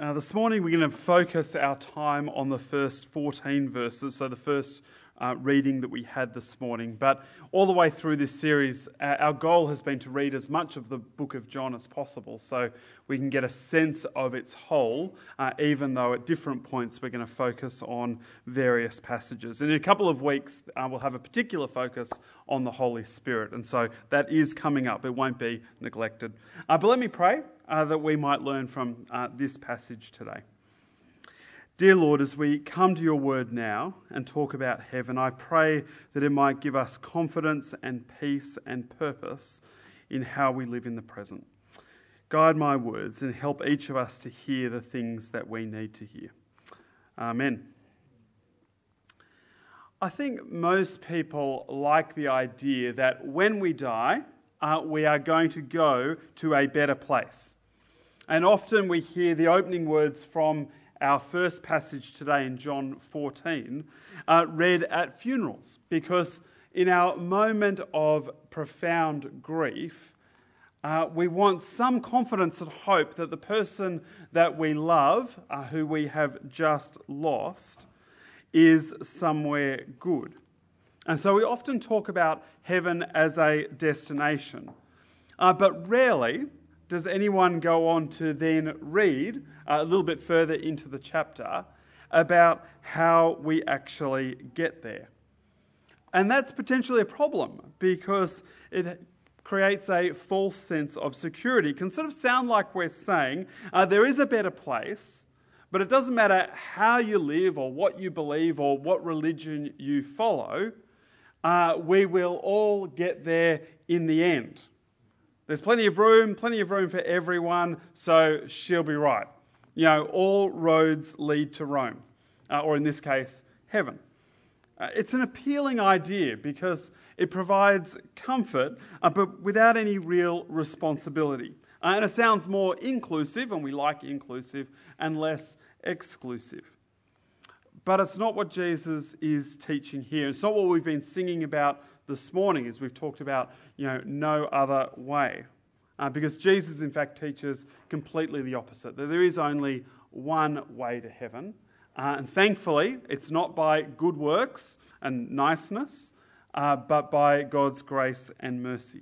Uh, this morning we're going to focus our time on the first 14 verses, so the first uh, reading that we had this morning. But all the way through this series, uh, our goal has been to read as much of the book of John as possible so we can get a sense of its whole, uh, even though at different points we're going to focus on various passages. And in a couple of weeks, uh, we'll have a particular focus on the Holy Spirit. And so that is coming up, it won't be neglected. Uh, but let me pray uh, that we might learn from this passage today. Dear Lord, as we come to your word now and talk about heaven, I pray that it might give us confidence and peace and purpose in how we live in the present. Guide my words and help each of us to hear the things that we need to hear. Amen. I think most people like the idea that when we die, uh, we are going to go to a better place. And often we hear the opening words from our first passage today in John 14, uh, read at funerals, because in our moment of profound grief, uh, we want some confidence and hope that the person that we love, uh, who we have just lost, is somewhere good. And so we often talk about heaven as a destination, uh, but rarely does anyone go on to then read uh, a little bit further into the chapter about how we actually get there? And that's potentially a problem because it creates a false sense of security. It can sort of sound like we're saying uh, there is a better place, but it doesn't matter how you live or what you believe or what religion you follow, uh, we will all get there in the end. There's plenty of room, plenty of room for everyone, so she'll be right. You know, all roads lead to Rome, uh, or in this case, heaven. Uh, it's an appealing idea because it provides comfort, uh, but without any real responsibility. Uh, and it sounds more inclusive, and we like inclusive, and less exclusive. But it's not what Jesus is teaching here. It's not what we've been singing about this morning as we've talked about, you know, no other way. Uh, because Jesus, in fact, teaches completely the opposite that there is only one way to heaven. Uh, and thankfully, it's not by good works and niceness, uh, but by God's grace and mercy.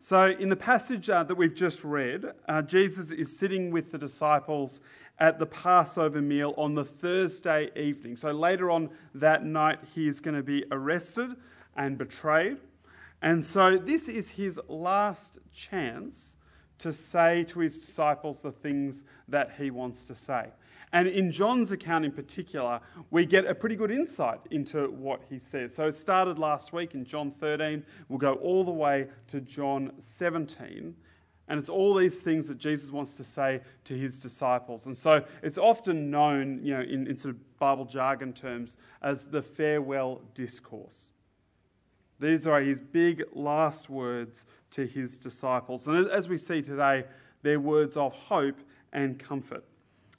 So, in the passage uh, that we've just read, uh, Jesus is sitting with the disciples at the Passover meal on the Thursday evening. So, later on that night, he is going to be arrested and betrayed. And so, this is his last chance to say to his disciples the things that he wants to say. And in John's account in particular, we get a pretty good insight into what he says. So it started last week in John 13. We'll go all the way to John 17. And it's all these things that Jesus wants to say to his disciples. And so it's often known, you know, in, in sort of Bible jargon terms as the farewell discourse. These are his big last words to his disciples. And as we see today, they're words of hope and comfort.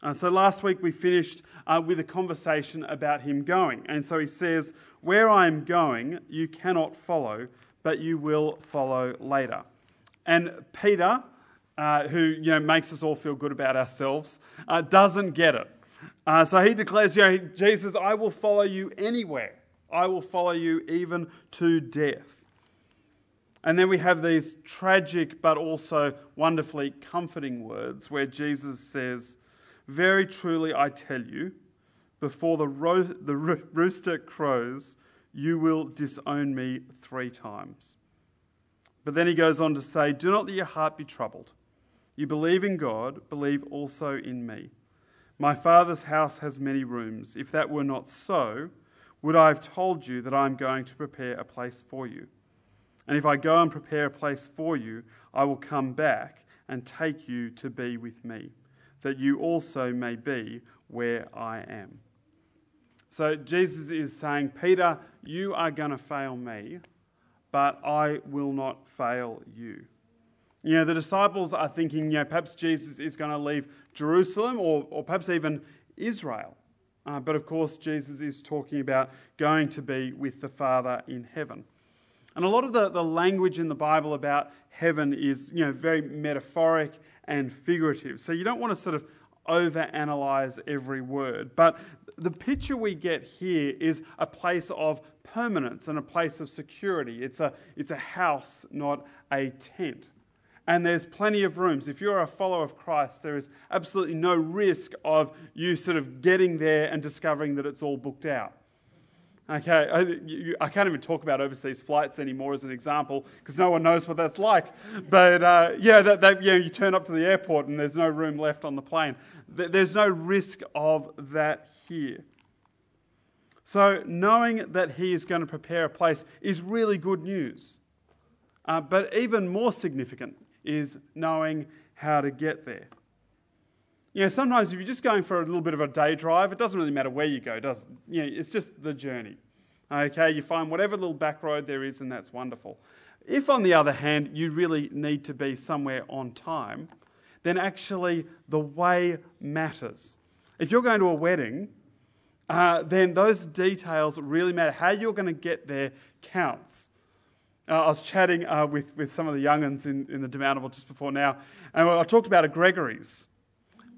Uh, so last week we finished uh, with a conversation about him going. And so he says, Where I am going, you cannot follow, but you will follow later. And Peter, uh, who you know, makes us all feel good about ourselves, uh, doesn't get it. Uh, so he declares, you know, Jesus, I will follow you anywhere. I will follow you even to death. And then we have these tragic but also wonderfully comforting words where Jesus says, Very truly I tell you, before the, ro- the ro- rooster crows, you will disown me three times. But then he goes on to say, Do not let your heart be troubled. You believe in God, believe also in me. My Father's house has many rooms. If that were not so, would I have told you that I am going to prepare a place for you? And if I go and prepare a place for you, I will come back and take you to be with me, that you also may be where I am. So Jesus is saying, Peter, you are going to fail me, but I will not fail you. You know, the disciples are thinking, you know, perhaps Jesus is going to leave Jerusalem or, or perhaps even Israel. Uh, but of course, Jesus is talking about going to be with the Father in heaven. And a lot of the, the language in the Bible about heaven is you know, very metaphoric and figurative. So you don't want to sort of overanalyze every word. But the picture we get here is a place of permanence and a place of security. It's a, it's a house, not a tent. And there's plenty of rooms. If you're a follower of Christ, there is absolutely no risk of you sort of getting there and discovering that it's all booked out. Okay, I, I, can't even talk about overseas flights anymore as an example because no one knows what that's like. But uh, yeah, that, that, yeah, you turn up to the airport and there's no room left on the plane. There's no risk of that here. So, knowing that He is going to prepare a place is really good news. Uh, but even more significant is knowing how to get there. You know, sometimes if you're just going for a little bit of a day drive, it doesn't really matter where you go, does it? You know, it's just the journey. Okay, you find whatever little back road there is, and that's wonderful. If, on the other hand, you really need to be somewhere on time, then actually the way matters. If you're going to a wedding, uh, then those details really matter. How you're going to get there counts. Uh, I was chatting uh, with, with some of the young'uns in, in the Demountable just before now, and I talked about a Gregory's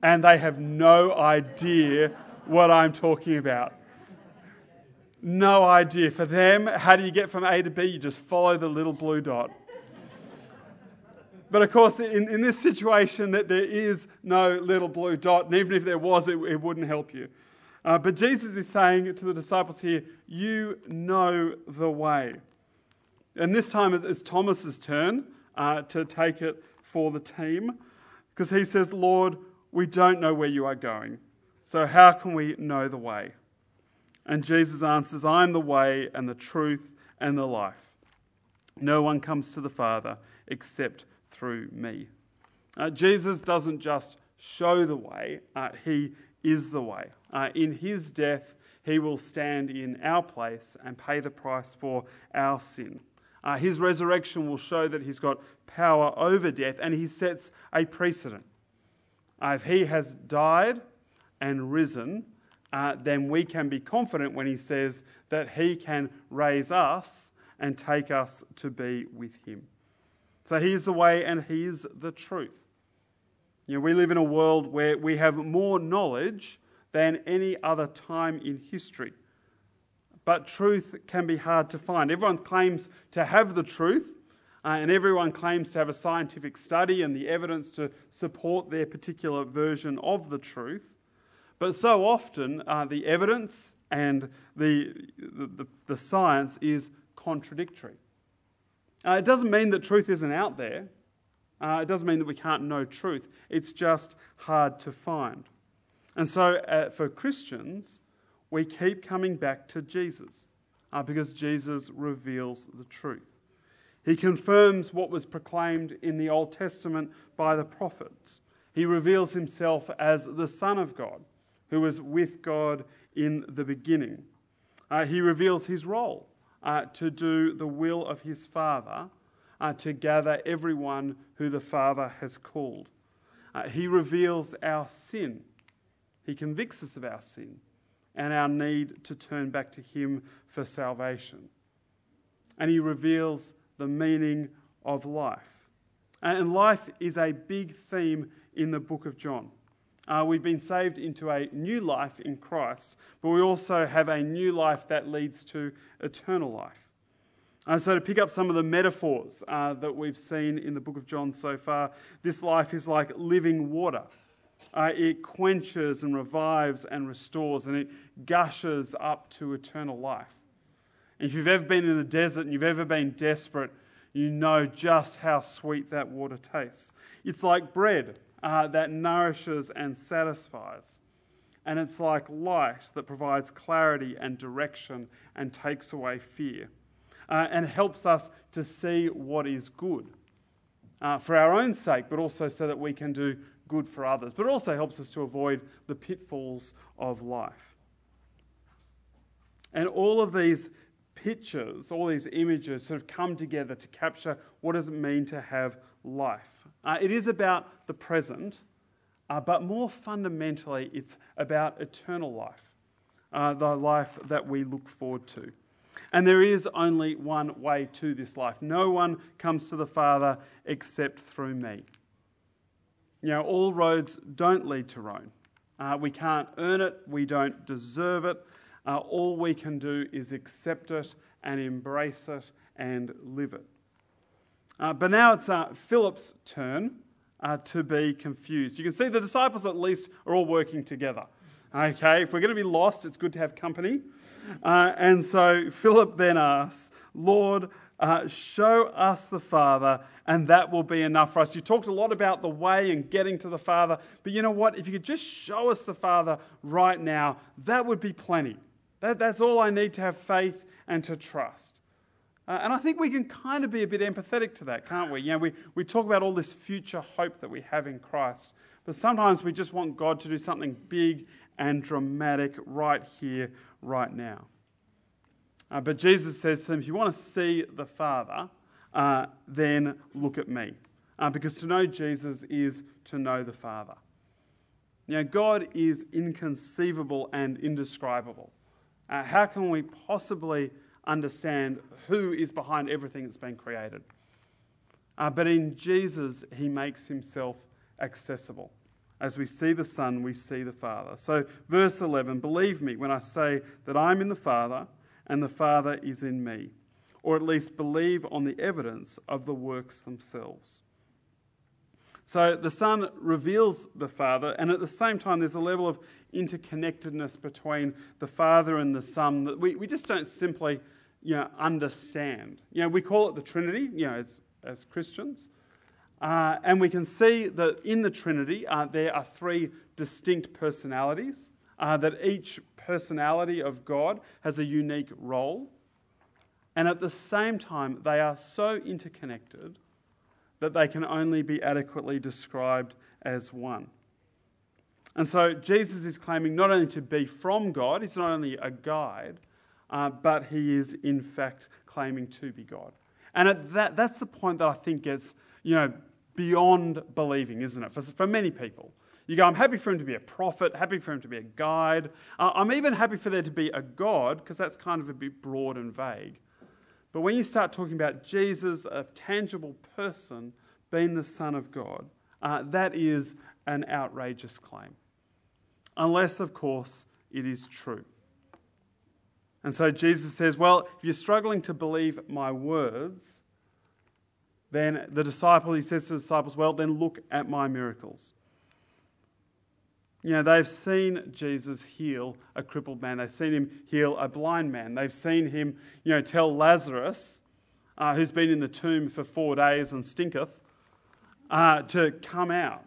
and they have no idea what I'm talking about. No idea. For them, how do you get from A to B? You just follow the little blue dot. But of course, in, in this situation, that there is no little blue dot, and even if there was, it, it wouldn't help you. Uh, but Jesus is saying to the disciples here, You know the way. And this time it's Thomas's turn uh, to take it for the team, because he says, Lord, we don't know where you are going, so how can we know the way? And Jesus answers, I am the way and the truth and the life. No one comes to the Father except through me. Uh, Jesus doesn't just show the way, uh, he is the way. Uh, in his death, he will stand in our place and pay the price for our sin. Uh, his resurrection will show that he's got power over death and he sets a precedent. Uh, if he has died and risen, uh, then we can be confident when he says that he can raise us and take us to be with him. So he is the way and he is the truth. You know, we live in a world where we have more knowledge than any other time in history. But truth can be hard to find. Everyone claims to have the truth, uh, and everyone claims to have a scientific study and the evidence to support their particular version of the truth. But so often, uh, the evidence and the, the, the, science is contradictory. Uh, it doesn't mean that truth isn't out there. Uh, it doesn't mean that we can't know truth. It's just hard to find. And so, uh, for Christians, we keep coming back to Jesus uh, because Jesus reveals the truth. He confirms what was proclaimed in the Old Testament by the prophets. He reveals himself as the Son of God, who was with God in the beginning. Uh, he reveals his role uh, to do the will of his Father, uh, to gather everyone who the Father has called. Uh, he reveals our sin. He convicts us of our sin and our need to turn back to him for salvation. And he reveals the meaning of life. And life is a big theme in the book of John. Uh, we've been saved into a new life in Christ, but we also have a new life that leads to eternal life. Uh, so, to pick up some of the metaphors uh, that we've seen in the book of John so far, this life is like living water. Uh, it quenches and revives and restores, and it gushes up to eternal life. And If you've ever been in the desert and you've ever been desperate, you know just how sweet that water tastes. It's like bread uh, that nourishes and satisfies. And it's like light that provides clarity and direction and takes away fear. Uh, and helps us to see what is good uh, for our own sake, but also so that we can do good for others. But it also helps us to avoid the pitfalls of life. And all of these pictures, all these images sort of come together to capture what does it mean to have life. Uh, it is about the present, uh, but more fundamentally, it's about eternal life, uh, the life that we look forward to. And there is only one way to this life. No one comes to the Father except through me. You know, all roads don't lead to Rome. Uh, we can't earn it, we don't deserve it. Uh, all we can do is accept it and embrace it and live it. Uh, but now it's uh, Philip's turn uh, to be confused. You can see the disciples, at least, are all working together. Okay, if we're going to be lost, it's good to have company. Uh, and so Philip then asks, Lord, uh, show us the Father, and that will be enough for us. You talked a lot about the way and getting to the Father, but you know what? If you could just show us the Father right now, that would be plenty. That, that's all I need to have faith and to trust. Uh, and I think we can kind of be a bit empathetic to that, can't we? You know, we, we talk about all this future hope that we have in Christ, but sometimes we just want God to do something big and dramatic right here, right now. Uh, but Jesus says to them, if you want to see the Father, uh, then look at me. Uh, because to know Jesus is to know the Father. Know, God is inconceivable and indescribable. Uh, how can we possibly understand who is behind everything that's been created? Uh, but in Jesus, he makes himself accessible. As we see the Son, we see the Father. So, verse 11 believe me when I say that I'm in the Father and the Father is in me, or at least believe on the evidence of the works themselves. So the Son reveals the Father, and at the same time, there's a level of interconnectedness between the Father and the Son that we, we just don't simply you know, understand. You know, we call it the Trinity, you know, as, as Christians. Uh, and we can see that in the Trinity, uh, there are three distinct personalities, uh, that each personality of God has a unique role. And at the same time, they are so interconnected that they can only be adequately described as one. And so Jesus is claiming not only to be from God, he's not only a guide, uh, but he is in fact claiming to be God. And that, that's the point that I think gets, you know, beyond believing, isn't it? For, for many people. You go, I'm happy for him to be a prophet, happy for him to be a guide. Uh, I'm even happy for there to be a God, because that's kind of a bit broad and vague. But when you start talking about Jesus, a tangible person, being the Son of God, uh, that is an outrageous claim. Unless, of course, it is true. And so Jesus says, Well, if you're struggling to believe my words, then the disciple, he says to the disciples, Well, then look at my miracles. You know, they've seen Jesus heal a crippled man. They've seen him heal a blind man. They've seen him, you know, tell Lazarus, uh, who's been in the tomb for four days and stinketh, uh, to come out.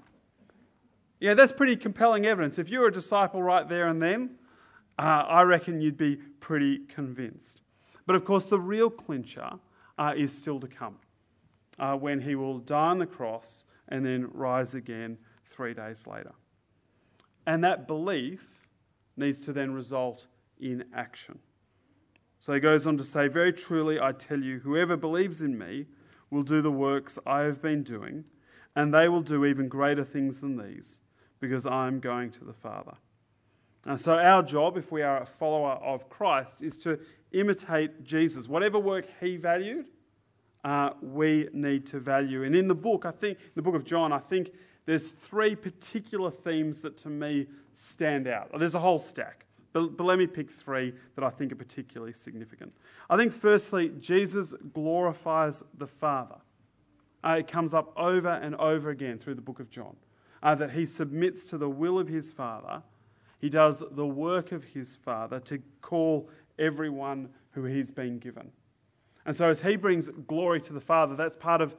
Yeah, that's pretty compelling evidence. If you were a disciple right there and then, uh, I reckon you'd be pretty convinced. But of course, the real clincher uh, is still to come uh, when he will die on the cross and then rise again three days later. And that belief needs to then result in action. So he goes on to say, Very truly, I tell you, whoever believes in me will do the works I have been doing, and they will do even greater things than these, because I am going to the Father. And so, our job, if we are a follower of Christ, is to imitate Jesus. Whatever work he valued, uh, we need to value. And in the book, I think, in the book of John, I think there's three particular themes that to me stand out. There's a whole stack, but, but let me pick three that I think are particularly significant. I think, firstly, Jesus glorifies the Father. Uh, it comes up over and over again through the book of John uh, that he submits to the will of his Father. He does the work of his Father to call everyone who he's been given. And so, as he brings glory to the Father, that's part of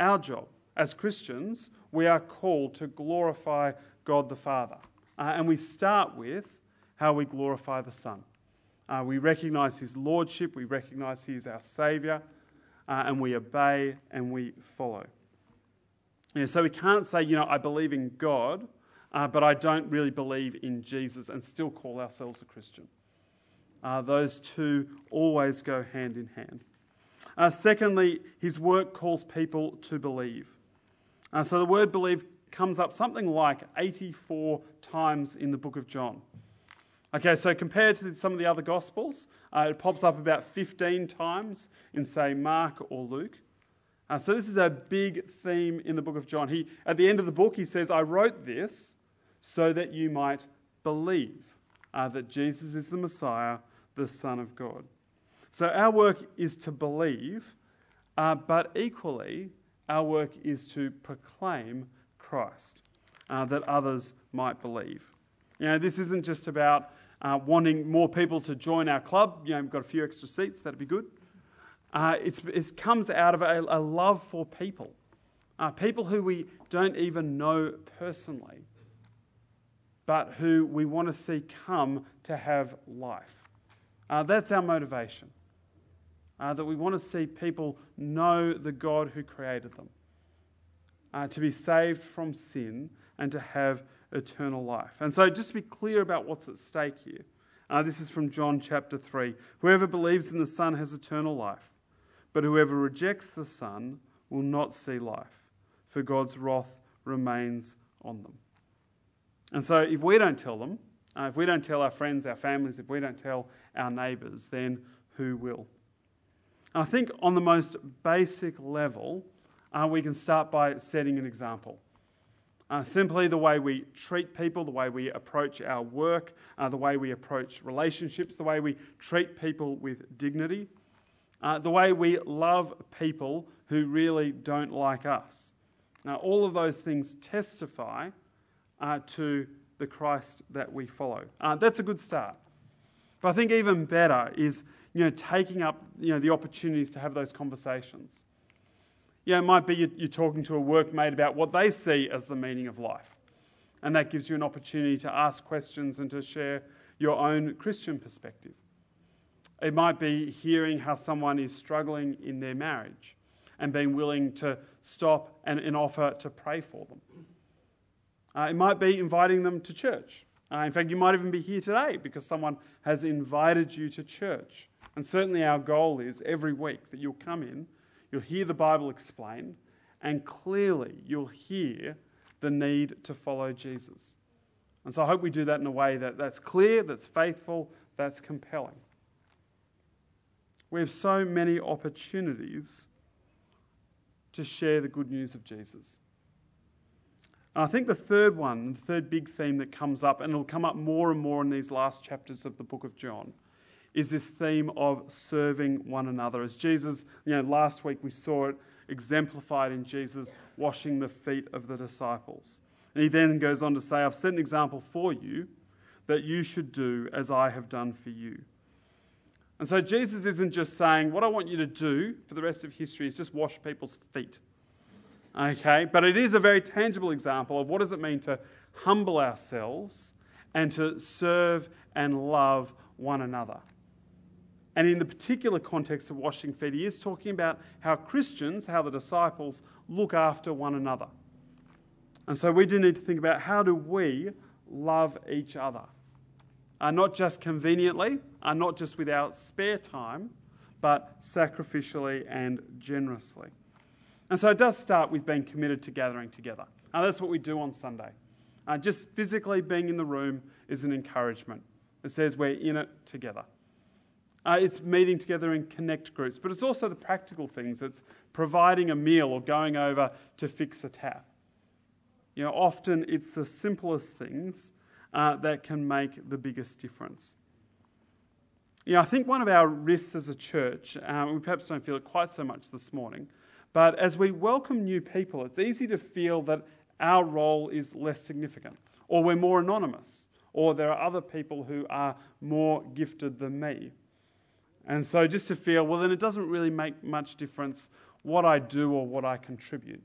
our job as Christians, we are called to glorify God the Father. Uh, and we start with how we glorify the Son. Uh, we recognize his lordship, we recognize he is our Savior, uh, and we obey and we follow. So we can't say, you know, I believe in God, uh, but I don't really believe in Jesus and still call ourselves a Christian. Uh, those two always go hand in hand. Uh, secondly, his work calls people to believe. Uh, so the word believe comes up something like 84 times in the book of John. Okay, so compared to some of the other Gospels, uh, it pops up about 15 times in, say, Mark or Luke. Uh, so this is a big theme in the book of John. He, at the end of the book, he says, I wrote this so that you might believe uh, that Jesus is the Messiah, the Son of God. So our work is to believe, uh, but equally, our work is to proclaim Christ, uh, that others might believe. You know, this isn't just about uh, wanting more people to join our club. You know, we've got a few extra seats, that'd be good. Uh, it comes out of a, a love for people, uh, people who we don't even know personally, but who we want to see come to have life. Uh, that's our motivation. Uh, that we want to see people know the God who created them, uh, to be saved from sin, and to have eternal life. And so, just to be clear about what's at stake here, uh, this is from John chapter 3. Whoever believes in the Son has eternal life, but whoever rejects the Son will not see life, for God's wrath remains on them. And so, if we don't tell them, uh, if we don't tell our friends, our families, if we don't tell our neighbours, then who will? And I think on the most basic level, uh, we can start by setting an example. Uh, simply the way we treat people, the way we approach our work, uh, the way we approach relationships, the way we treat people with dignity, uh, the way we love people who really don't like us. Now, all of those things testify uh, to the Christ that we follow. Uh, that's a good start. But I think even better is you know, taking up you know, the opportunities to have those conversations. You know, it might be you're talking to a workmate about what they see as the meaning of life. And that gives you an opportunity to ask questions and to share your own Christian perspective. It might be hearing how someone is struggling in their marriage and being willing to stop and, and offer to pray for them. Uh, it might be inviting them to church. Uh, in fact, you might even be here today because someone has invited you to church. And certainly, our goal is every week that you'll come in, you'll hear the Bible explained, and clearly you'll hear the need to follow Jesus. And so I hope we do that in a way that, that's clear, that's faithful, that's compelling. We have so many opportunities to share the good news of Jesus. And I think the third one, the third big theme that comes up, and it'll come up more and more in these last chapters of the book of John, is this theme of serving one another. As Jesus, you know, last week we saw it exemplified in Jesus washing the feet of the disciples. And he then goes on to say, I've set an example for you that you should do as I have done for you. And so Jesus isn't just saying, What I want you to do for the rest of history is just wash people's feet. Okay? But it is a very tangible example of what does it mean to humble ourselves and to serve and love one another. And in the particular context of washing feet, he is talking about how Christians, how the disciples, look after one another. And so we do need to think about how do we love each other? Uh, not just conveniently, uh, not just with our spare time, but sacrificially and generously. And so it does start with being committed to gathering together. And that's what we do on Sunday. Uh, just physically being in the room is an encouragement. It says we're in it together. Uh, it's meeting together in connect groups, but it's also the practical things. It's providing a meal or going over to fix a tap. You know, often it's the simplest things uh, that can make the biggest difference. You know, I think one of our risks as a church, uh, we perhaps don't feel it quite so much this morning, but as we welcome new people, it's easy to feel that our role is less significant, or we're more anonymous, or there are other people who are more gifted than me. And so just to feel, well, then it doesn't really make much difference what I do or what I contribute.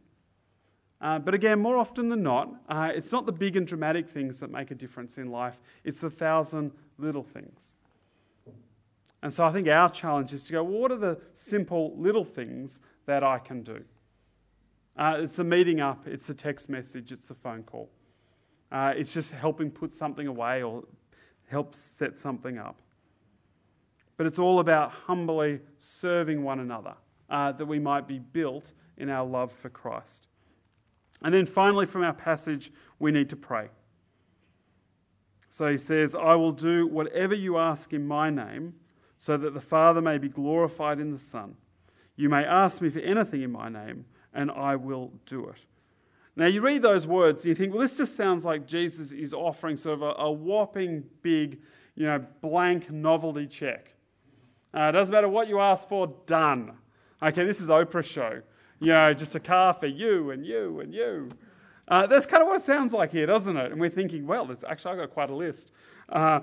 Uh, but again, more often than not, uh, it's not the big and dramatic things that make a difference in life, it's the thousand little things. And so I think our challenge is to go, well, what are the simple little things that I can do. Uh, it's the meeting up, it's the text message, it's the phone call. Uh, it's just helping put something away or help set something up. But it's all about humbly serving one another uh, that we might be built in our love for Christ. And then finally, from our passage, we need to pray. So he says, I will do whatever you ask in my name, so that the Father may be glorified in the Son. You may ask me for anything in my name, and I will do it. Now, you read those words and you think, well, this just sounds like Jesus is offering sort of a, a whopping big, you know, blank novelty check. Uh, doesn't matter what you ask for, done. Okay, this is Oprah show. You know, just a car for you and you and you. Uh, that's kind of what it sounds like here, doesn't it? And we're thinking, well, actually, I've got quite a list. Uh,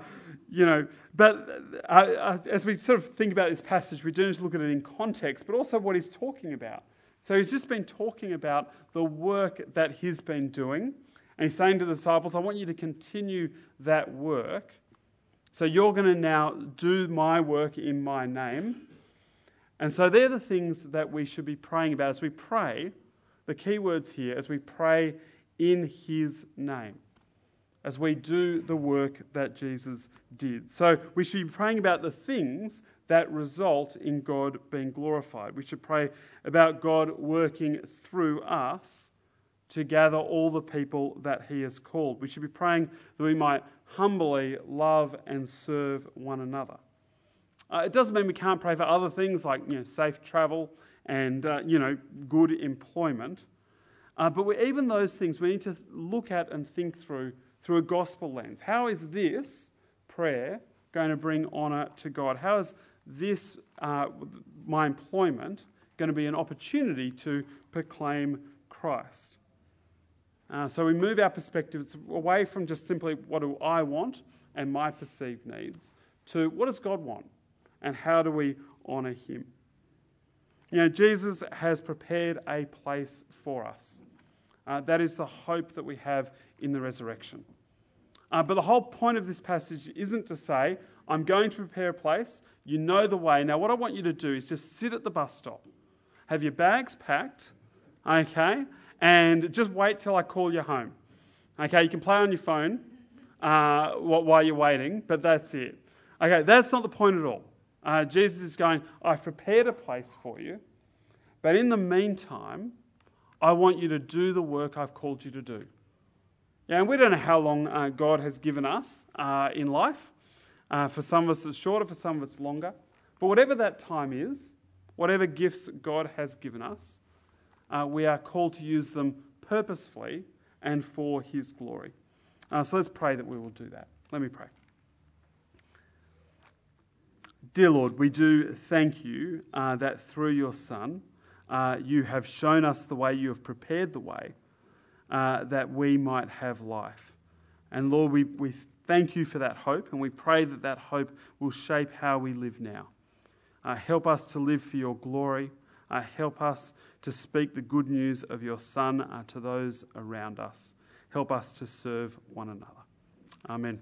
you know, but uh, uh, as we sort of think about this passage, we do need to look at it in context, but also what he's talking about. So he's just been talking about the work that he's been doing. And he's saying to the disciples, I want you to continue that work. So you're going to now do my work in my name. And so they're the things that we should be praying about as we pray. The key words here, as we pray in his name, as we do the work that Jesus did. So we should be praying about the things that result in God being glorified. We should pray about God working through us to gather all the people that He has called. We should be praying that we might humbly love and serve one another. Uh, it doesn't mean we can't pray for other things like you know, safe travel and uh, you know, good employment. Uh, but we, even those things we need to look at and think through through a gospel lens. How is this prayer going to bring honour to God? How is this, uh, my employment, going to be an opportunity to proclaim Christ. Uh, so we move our perspectives away from just simply what do I want and my perceived needs to what does God want and how do we honour Him. You know, Jesus has prepared a place for us. Uh, that is the hope that we have in the resurrection. Uh, but the whole point of this passage isn't to say, I'm going to prepare a place. You know the way. Now, what I want you to do is just sit at the bus stop, have your bags packed, okay, and just wait till I call you home. Okay, you can play on your phone uh, while you're waiting, but that's it. Okay, that's not the point at all. Uh, Jesus is going, I've prepared a place for you, but in the meantime, I want you to do the work I've called you to do. Yeah, and we don't know how long uh, God has given us uh, in life. Uh, for some of us, it's shorter, for some of us, longer. But whatever that time is, whatever gifts God has given us, uh, we are called to use them purposefully and for His glory. Uh, so let's pray that we will do that. Let me pray. Dear Lord, we do thank you uh, that through your Son, uh, you have shown us the way, you have prepared the way uh, that we might have life. And Lord, we, we thank you for that hope, and we pray that that hope will shape how we live now. Uh, help us to live for your glory. Uh, help us to speak the good news of your Son uh, to those around us. Help us to serve one another. Amen.